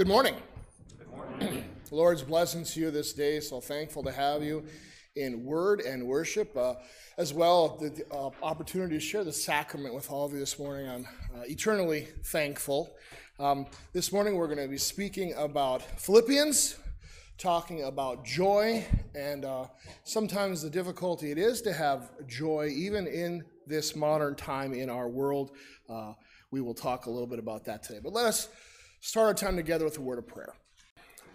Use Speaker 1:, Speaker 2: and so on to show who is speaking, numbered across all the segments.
Speaker 1: Good morning. the Lord's blessings to you this day. So thankful to have you in word and worship, uh, as well the uh, opportunity to share the sacrament with all of you this morning. I'm uh, eternally thankful. Um, this morning we're going to be speaking about Philippians, talking about joy, and uh, sometimes the difficulty it is to have joy, even in this modern time in our world. Uh, we will talk a little bit about that today. But let us start our time together with a word of prayer.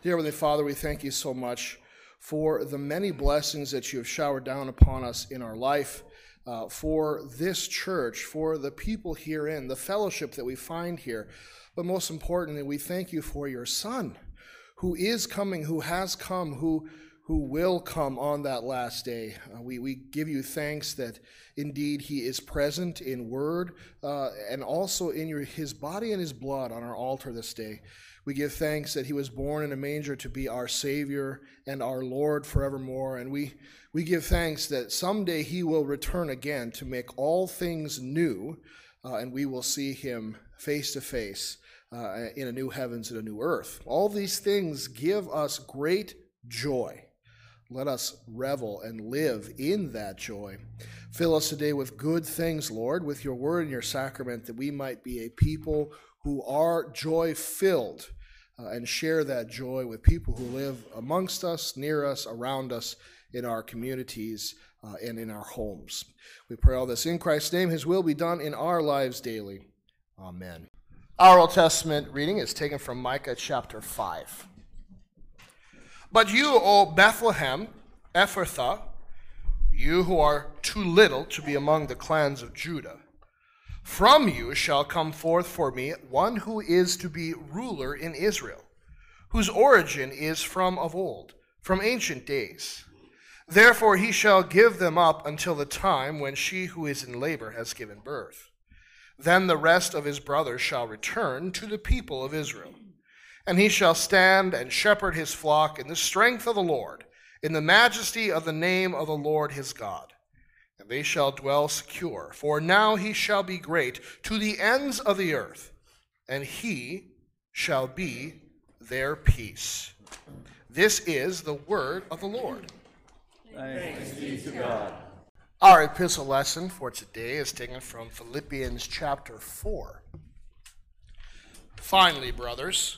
Speaker 1: Dear Heavenly Father, we thank you so much for the many blessings that you have showered down upon us in our life, uh, for this church, for the people herein, the fellowship that we find here. But most importantly, we thank you for your Son, who is coming, who has come, who who will come on that last day. Uh, we, we give you thanks that indeed he is present in word uh, and also in your, his body and his blood on our altar this day. We give thanks that he was born in a manger to be our Savior and our Lord forevermore. And we, we give thanks that someday he will return again to make all things new, uh, and we will see him face to face uh, in a new heavens and a new earth. All these things give us great joy. Let us revel and live in that joy. Fill us today with good things, Lord, with your word and your sacrament, that we might be a people who are joy filled uh, and share that joy with people who live amongst us, near us, around us, in our communities, uh, and in our homes. We pray all this in Christ's name. His will be done in our lives daily. Amen. Our Old Testament reading is taken from Micah chapter 5. But you, O Bethlehem, Ephrathah, you who are too little to be among the clans of Judah, from you shall come forth for me one who is to be ruler in Israel, whose origin is from of old, from ancient days. Therefore he shall give them up until the time when she who is in labor has given birth. Then the rest of his brothers shall return to the people of Israel. And he shall stand and shepherd his flock in the strength of the Lord, in the majesty of the name of the Lord his God. And they shall dwell secure, for now he shall be great to the ends of the earth, and he shall be their peace. This is the word of the Lord.
Speaker 2: Thanks be to God.
Speaker 1: Our epistle lesson for today is taken from Philippians chapter 4. Finally, brothers,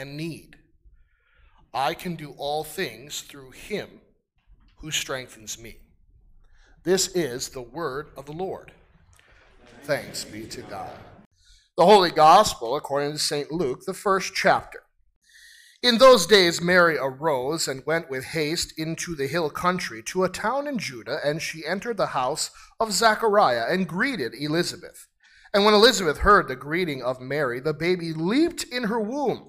Speaker 1: and need. I can do all things through him who strengthens me. This is the word of the Lord. Thanks be to God. The Holy Gospel, according to St. Luke, the first chapter. In those days, Mary arose and went with haste into the hill country to a town in Judah, and she entered the house of Zachariah and greeted Elizabeth. And when Elizabeth heard the greeting of Mary, the baby leaped in her womb.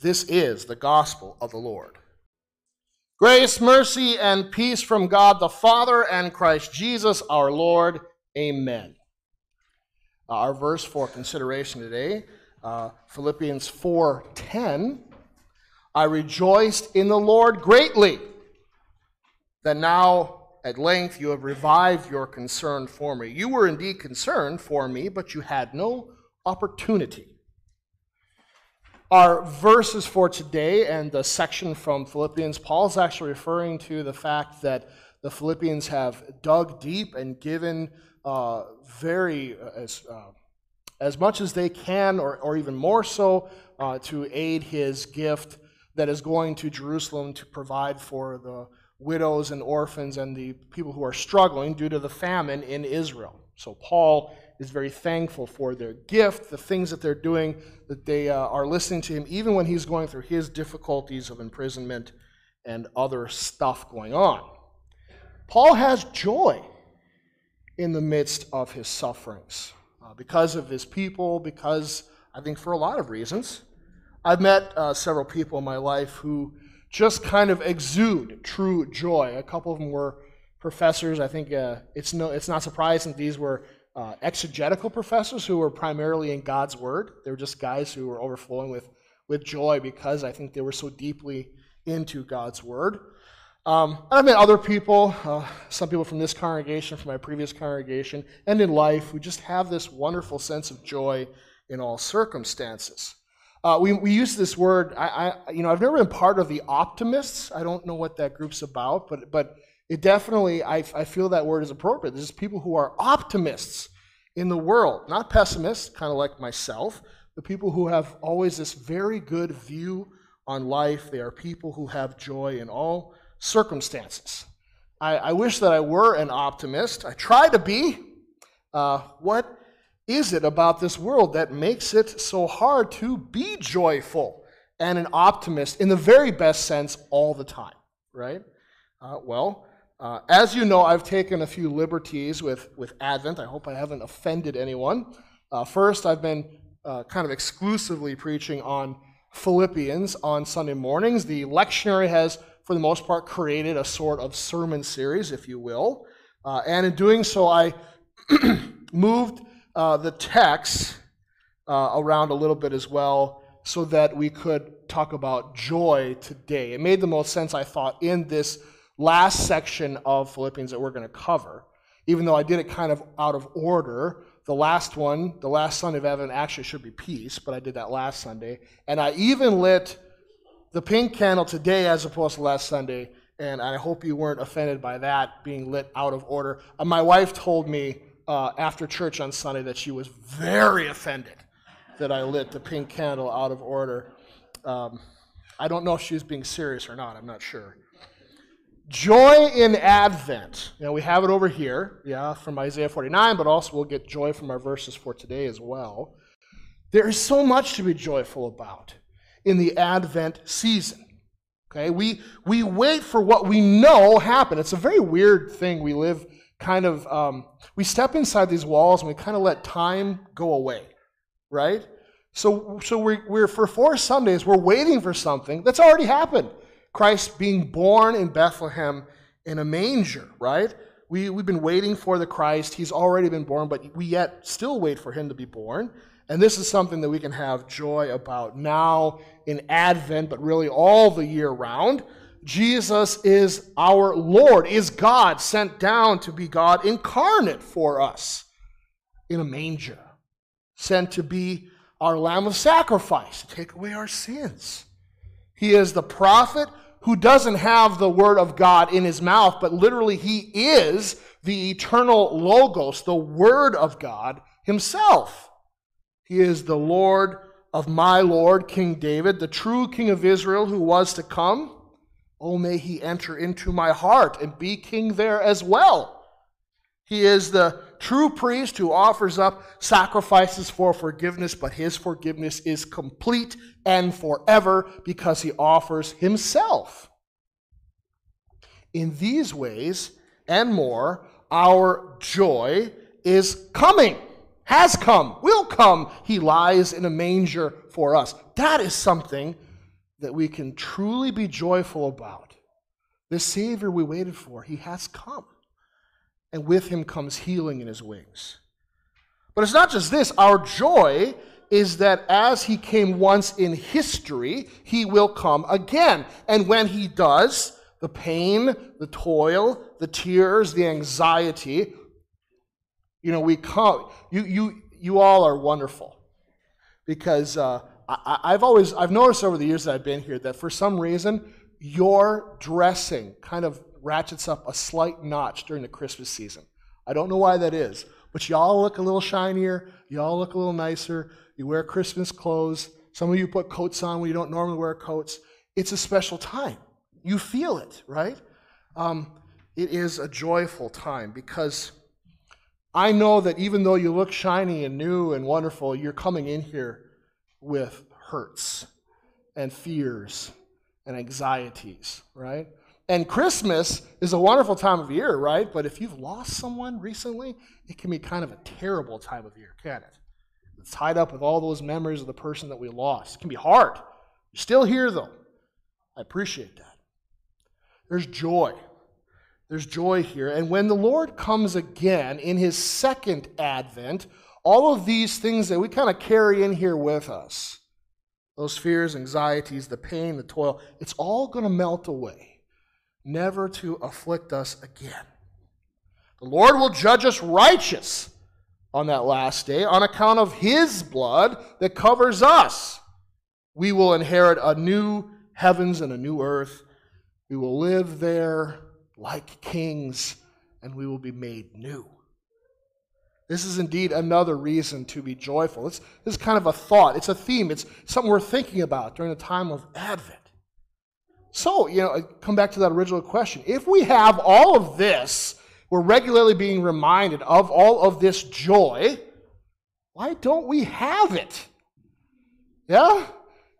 Speaker 1: This is the gospel of the Lord. Grace, mercy, and peace from God the Father and Christ Jesus our Lord. Amen. Uh, our verse for consideration today, uh, Philippians 4:10. I rejoiced in the Lord greatly that now at length, you have revived your concern for me. You were indeed concerned for me, but you had no opportunity. Our verses for today and the section from Philippians, Paul is actually referring to the fact that the Philippians have dug deep and given uh, very, uh, as, uh, as much as they can, or, or even more so, uh, to aid his gift that is going to Jerusalem to provide for the widows and orphans and the people who are struggling due to the famine in Israel. So Paul is very thankful for their gift, the things that they're doing, that they uh, are listening to him, even when he's going through his difficulties of imprisonment and other stuff going on. Paul has joy in the midst of his sufferings uh, because of his people, because I think for a lot of reasons. I've met uh, several people in my life who just kind of exude true joy. A couple of them were professors. I think uh, it's, no, it's not surprising these were uh, exegetical professors who were primarily in God's Word. They were just guys who were overflowing with, with joy because I think they were so deeply into God's Word. Um, I've met other people, uh, some people from this congregation, from my previous congregation, and in life who just have this wonderful sense of joy in all circumstances. Uh, we, we use this word, I, I, you know, I've never been part of the optimists. I don't know what that group's about, but, but it definitely, I, I feel that word is appropriate. There's people who are optimists in the world, not pessimists, kind of like myself, but people who have always this very good view on life. They are people who have joy in all circumstances. I, I wish that I were an optimist. I try to be. Uh, what is it about this world that makes it so hard to be joyful and an optimist in the very best sense all the time, right? Uh, well, uh, as you know, I've taken a few liberties with, with Advent. I hope I haven't offended anyone. Uh, first, I've been uh, kind of exclusively preaching on Philippians on Sunday mornings. The lectionary has, for the most part, created a sort of sermon series, if you will. Uh, and in doing so, I moved uh, the text uh, around a little bit as well so that we could talk about joy today. It made the most sense, I thought, in this last section of Philippians that we're going to cover. Even though I did it kind of out of order, the last one, the last Sunday of Advent, actually should be peace, but I did that last Sunday. And I even lit the pink candle today as opposed to last Sunday, and I hope you weren't offended by that being lit out of order. Uh, my wife told me uh, after church on Sunday that she was very offended that I lit the pink candle out of order. Um, I don't know if she was being serious or not, I'm not sure. Joy in Advent. Now we have it over here, yeah, from Isaiah 49, but also we'll get joy from our verses for today as well. There is so much to be joyful about in the Advent season. Okay, we, we wait for what we know happen. It's a very weird thing we live kind of, um, we step inside these walls and we kind of let time go away, right? So, so we're, we're, for four Sundays, we're waiting for something that's already happened. Christ being born in Bethlehem in a manger, right? We, we've been waiting for the Christ. He's already been born, but we yet still wait for him to be born. And this is something that we can have joy about now in Advent, but really all the year round. Jesus is our Lord, is God sent down to be God incarnate for us in a manger, sent to be our Lamb of sacrifice to take away our sins. He is the prophet who doesn't have the word of God in his mouth, but literally he is the eternal Logos, the Word of God himself. He is the Lord of my Lord, King David, the true King of Israel who was to come. Oh, may he enter into my heart and be king there as well. He is the true priest who offers up sacrifices for forgiveness, but his forgiveness is complete and forever because he offers himself. In these ways and more, our joy is coming, has come, will come. He lies in a manger for us. That is something that we can truly be joyful about. The Savior we waited for, he has come. And with him comes healing in his wings. But it's not just this, our joy is that as he came once in history, he will come again. And when he does, the pain, the toil, the tears, the anxiety. You know, we come, you, you, you all are wonderful because uh, I, have always, I've noticed over the years that I've been here that for some reason, your dressing kind of ratchets up a slight notch during the Christmas season. I don't know why that is, but y'all look a little shinier, y'all look a little nicer, you wear Christmas clothes. Some of you put coats on when you don't normally wear coats. It's a special time. You feel it, right? Um, it is a joyful time because I know that even though you look shiny and new and wonderful, you're coming in here with hurts and fears and anxieties, right? And Christmas is a wonderful time of year, right? But if you've lost someone recently, it can be kind of a terrible time of year, can it? It's tied up with all those memories of the person that we lost. It can be hard. You're still here, though. I appreciate that. There's joy. There's joy here. And when the Lord comes again in his second advent, all of these things that we kind of carry in here with us, those fears, anxieties, the pain, the toil, it's all going to melt away, never to afflict us again. The Lord will judge us righteous on that last day on account of his blood that covers us. We will inherit a new heavens and a new earth. We will live there like kings, and we will be made new. This is indeed another reason to be joyful. This is kind of a thought, it's a theme, it's something we're thinking about during the time of Advent. So, you know, come back to that original question. If we have all of this we're regularly being reminded of all of this joy. Why don't we have it? Yeah?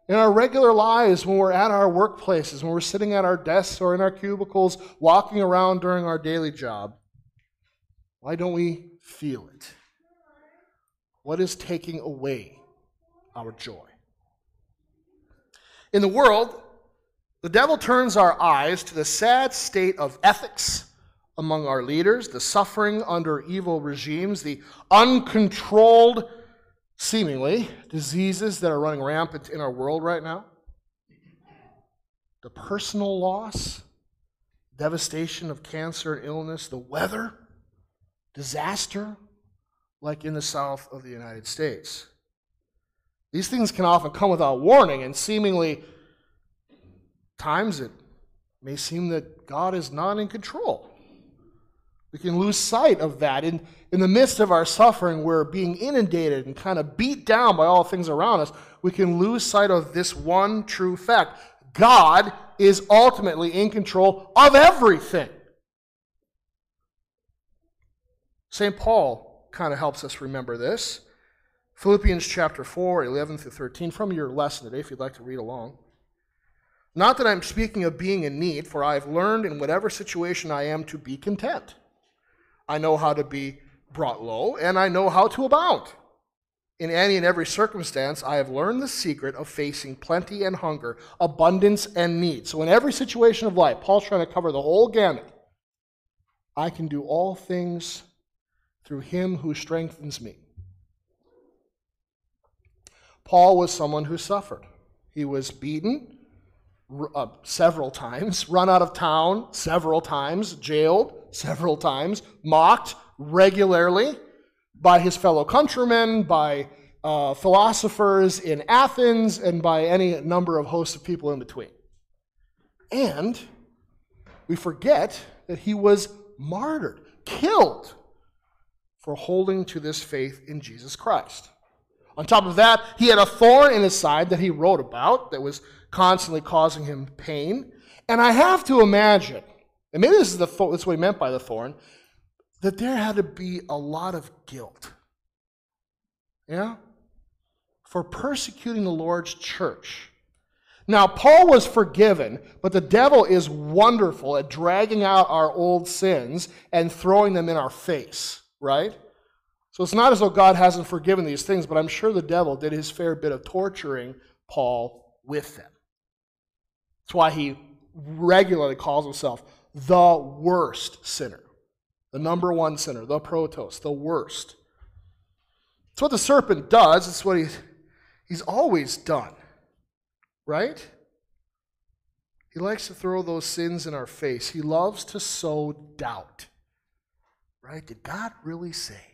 Speaker 1: In our regular lives, when we're at our workplaces, when we're sitting at our desks or in our cubicles, walking around during our daily job, why don't we feel it? What is taking away our joy? In the world, the devil turns our eyes to the sad state of ethics among our leaders, the suffering under evil regimes, the uncontrolled, seemingly, diseases that are running rampant in our world right now, the personal loss, devastation of cancer and illness, the weather, disaster, like in the south of the United States. These things can often come without warning, and seemingly, times it may seem that God is not in control. We can lose sight of that. In, in the midst of our suffering, we're being inundated and kind of beat down by all things around us. We can lose sight of this one true fact God is ultimately in control of everything. St. Paul kind of helps us remember this. Philippians chapter 4, 11 through 13, from your lesson today, if you'd like to read along. Not that I'm speaking of being in need, for I have learned in whatever situation I am to be content. I know how to be brought low, and I know how to abound. In any and every circumstance, I have learned the secret of facing plenty and hunger, abundance and need. So, in every situation of life, Paul's trying to cover the whole gamut. I can do all things through him who strengthens me. Paul was someone who suffered. He was beaten uh, several times, run out of town several times, jailed, several times, mocked regularly by his fellow countrymen, by uh, philosophers in Athens, and by any number of hosts of people in between. And we forget that he was martyred, killed for holding to this faith in Jesus Christ. On top of that, he had a thorn in his side that he wrote about that was constantly causing him pain. And I have to imagine and maybe this is the that's what he meant by the thorn, that there had to be a lot of guilt. Yeah? For persecuting the Lord's church. Now, Paul was forgiven, but the devil is wonderful at dragging out our old sins and throwing them in our face, right? So it's not as though God hasn't forgiven these things, but I'm sure the devil did his fair bit of torturing Paul with them. That's why he regularly calls himself the worst sinner. The number one sinner, the protos, the worst. It's what the serpent does, it's what he's, he's always done. Right? He likes to throw those sins in our face. He loves to sow doubt. Right? Did God really say?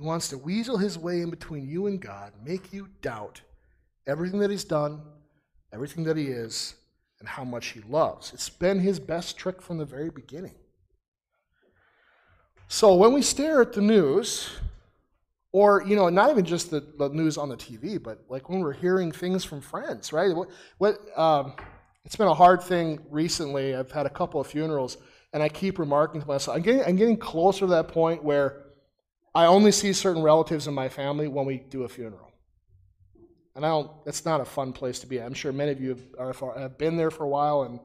Speaker 1: He wants to weasel his way in between you and God, make you doubt everything that he's done, everything that he is, and how much he loves. It's been his best trick from the very beginning. So when we stare at the news, or you know, not even just the, the news on the TV, but like when we're hearing things from friends, right? What, what um, it's been a hard thing recently. I've had a couple of funerals, and I keep remarking to myself, I'm getting, I'm getting closer to that point where I only see certain relatives in my family when we do a funeral. And I don't, it's not a fun place to be. I'm sure many of you have, have been there for a while and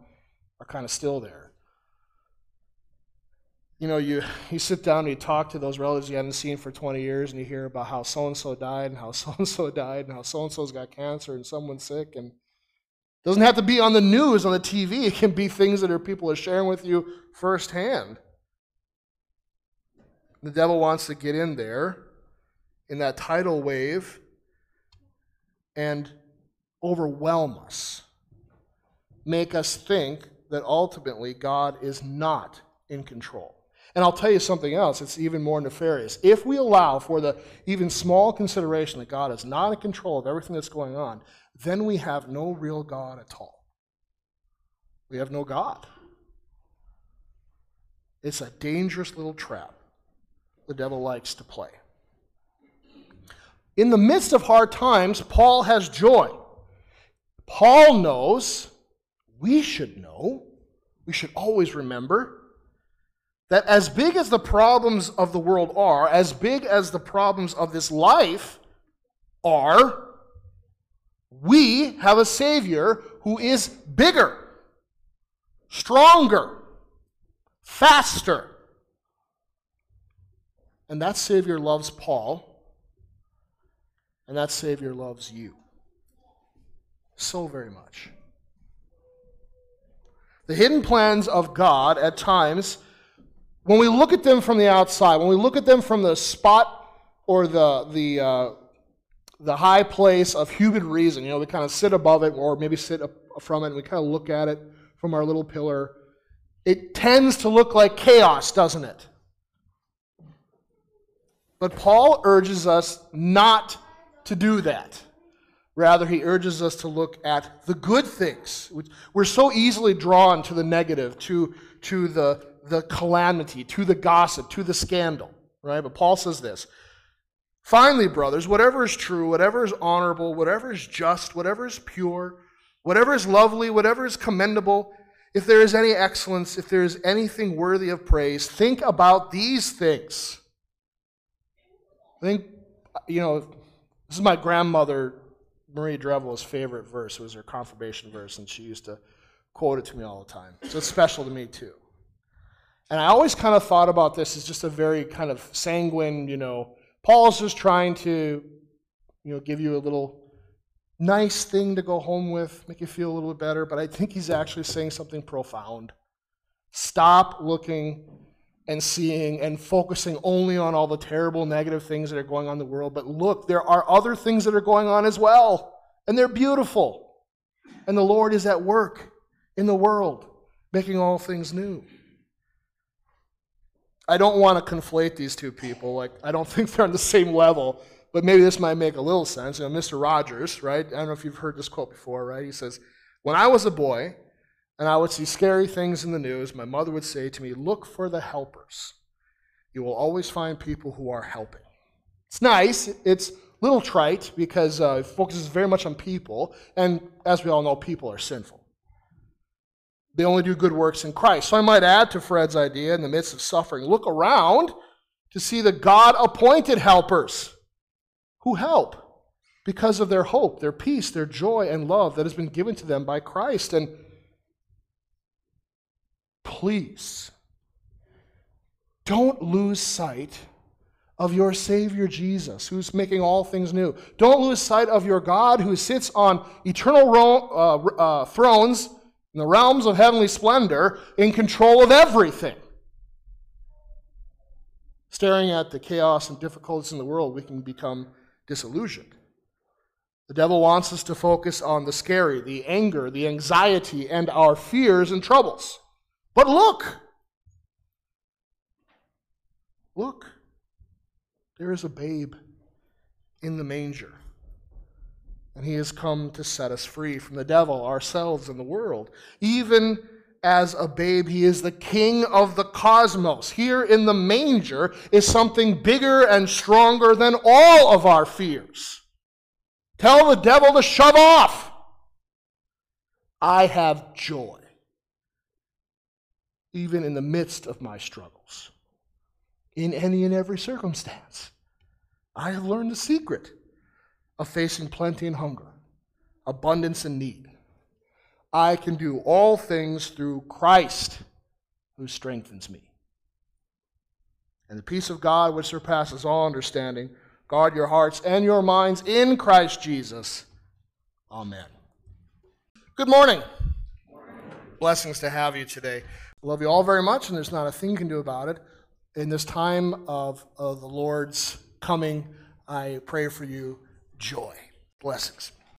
Speaker 1: are kind of still there. You know, you, you sit down and you talk to those relatives you haven't seen for 20 years, and you hear about how so and so died, and how so and so died, and how so and so's got cancer, and someone's sick. And it doesn't have to be on the news, on the TV. It can be things that are people are sharing with you firsthand. The devil wants to get in there in that tidal wave and overwhelm us, make us think that ultimately God is not in control. And I'll tell you something else, it's even more nefarious. If we allow for the even small consideration that God is not in control of everything that's going on, then we have no real God at all. We have no God. It's a dangerous little trap the devil likes to play. In the midst of hard times, Paul has joy. Paul knows, we should know, we should always remember that as big as the problems of the world are, as big as the problems of this life are, we have a Savior who is bigger, stronger, faster, and that Savior loves Paul, and that Savior loves you so very much. The hidden plans of God at times, when we look at them from the outside, when we look at them from the spot or the, the, uh, the high place of human reason, you know, we kind of sit above it or maybe sit from it and we kind of look at it from our little pillar, it tends to look like chaos, doesn't it? But Paul urges us not to do that. Rather, he urges us to look at the good things. We're so easily drawn to the negative, to, to the, the calamity, to the gossip, to the scandal, right? But Paul says this Finally, brothers, whatever is true, whatever is honorable, whatever is just, whatever is pure, whatever is lovely, whatever is commendable, if there is any excellence, if there is anything worthy of praise, think about these things. I think, you know, this is my grandmother, Marie Drevel's favorite verse. It was her confirmation verse, and she used to quote it to me all the time. So it's special to me, too. And I always kind of thought about this as just a very kind of sanguine, you know, Paul's just trying to, you know, give you a little nice thing to go home with, make you feel a little bit better, but I think he's actually saying something profound. Stop looking and seeing and focusing only on all the terrible negative things that are going on in the world. But look, there are other things that are going on as well, and they're beautiful. And the Lord is at work in the world, making all things new. I don't want to conflate these two people. Like, I don't think they're on the same level, but maybe this might make a little sense. You know, Mr. Rogers, right? I don't know if you've heard this quote before, right? He says, When I was a boy, and I would see scary things in the news, my mother would say to me, Look for the helpers. You will always find people who are helping. It's nice. It's a little trite because uh, it focuses very much on people. And as we all know, people are sinful. They only do good works in Christ. So I might add to Fred's idea in the midst of suffering look around to see the God appointed helpers who help because of their hope, their peace, their joy, and love that has been given to them by Christ. And please don't lose sight of your Savior Jesus, who's making all things new. Don't lose sight of your God who sits on eternal ro- uh, uh, thrones in the realms of heavenly splendor in control of everything. Staring at the chaos and difficulties in the world, we can become disillusioned. The devil wants us to focus on the scary, the anger, the anxiety, and our fears and troubles. But look! Look! There is a babe in the manger. And he has come to set us free from the devil, ourselves, and the world. Even as a babe, he is the king of the cosmos. Here in the manger is something bigger and stronger than all of our fears. Tell the devil to shove off. I have joy, even in the midst of my struggles, in any and every circumstance. I have learned the secret of facing plenty and hunger, abundance and need. I can do all things through Christ who strengthens me. And the peace of God, which surpasses all understanding, Guard your hearts and your minds in Christ Jesus. Amen. Good morning. morning. Blessings to have you today. Love you all very much, and there's not a thing you can do about it. In this time of, of the Lord's coming, I pray for you joy. Blessings.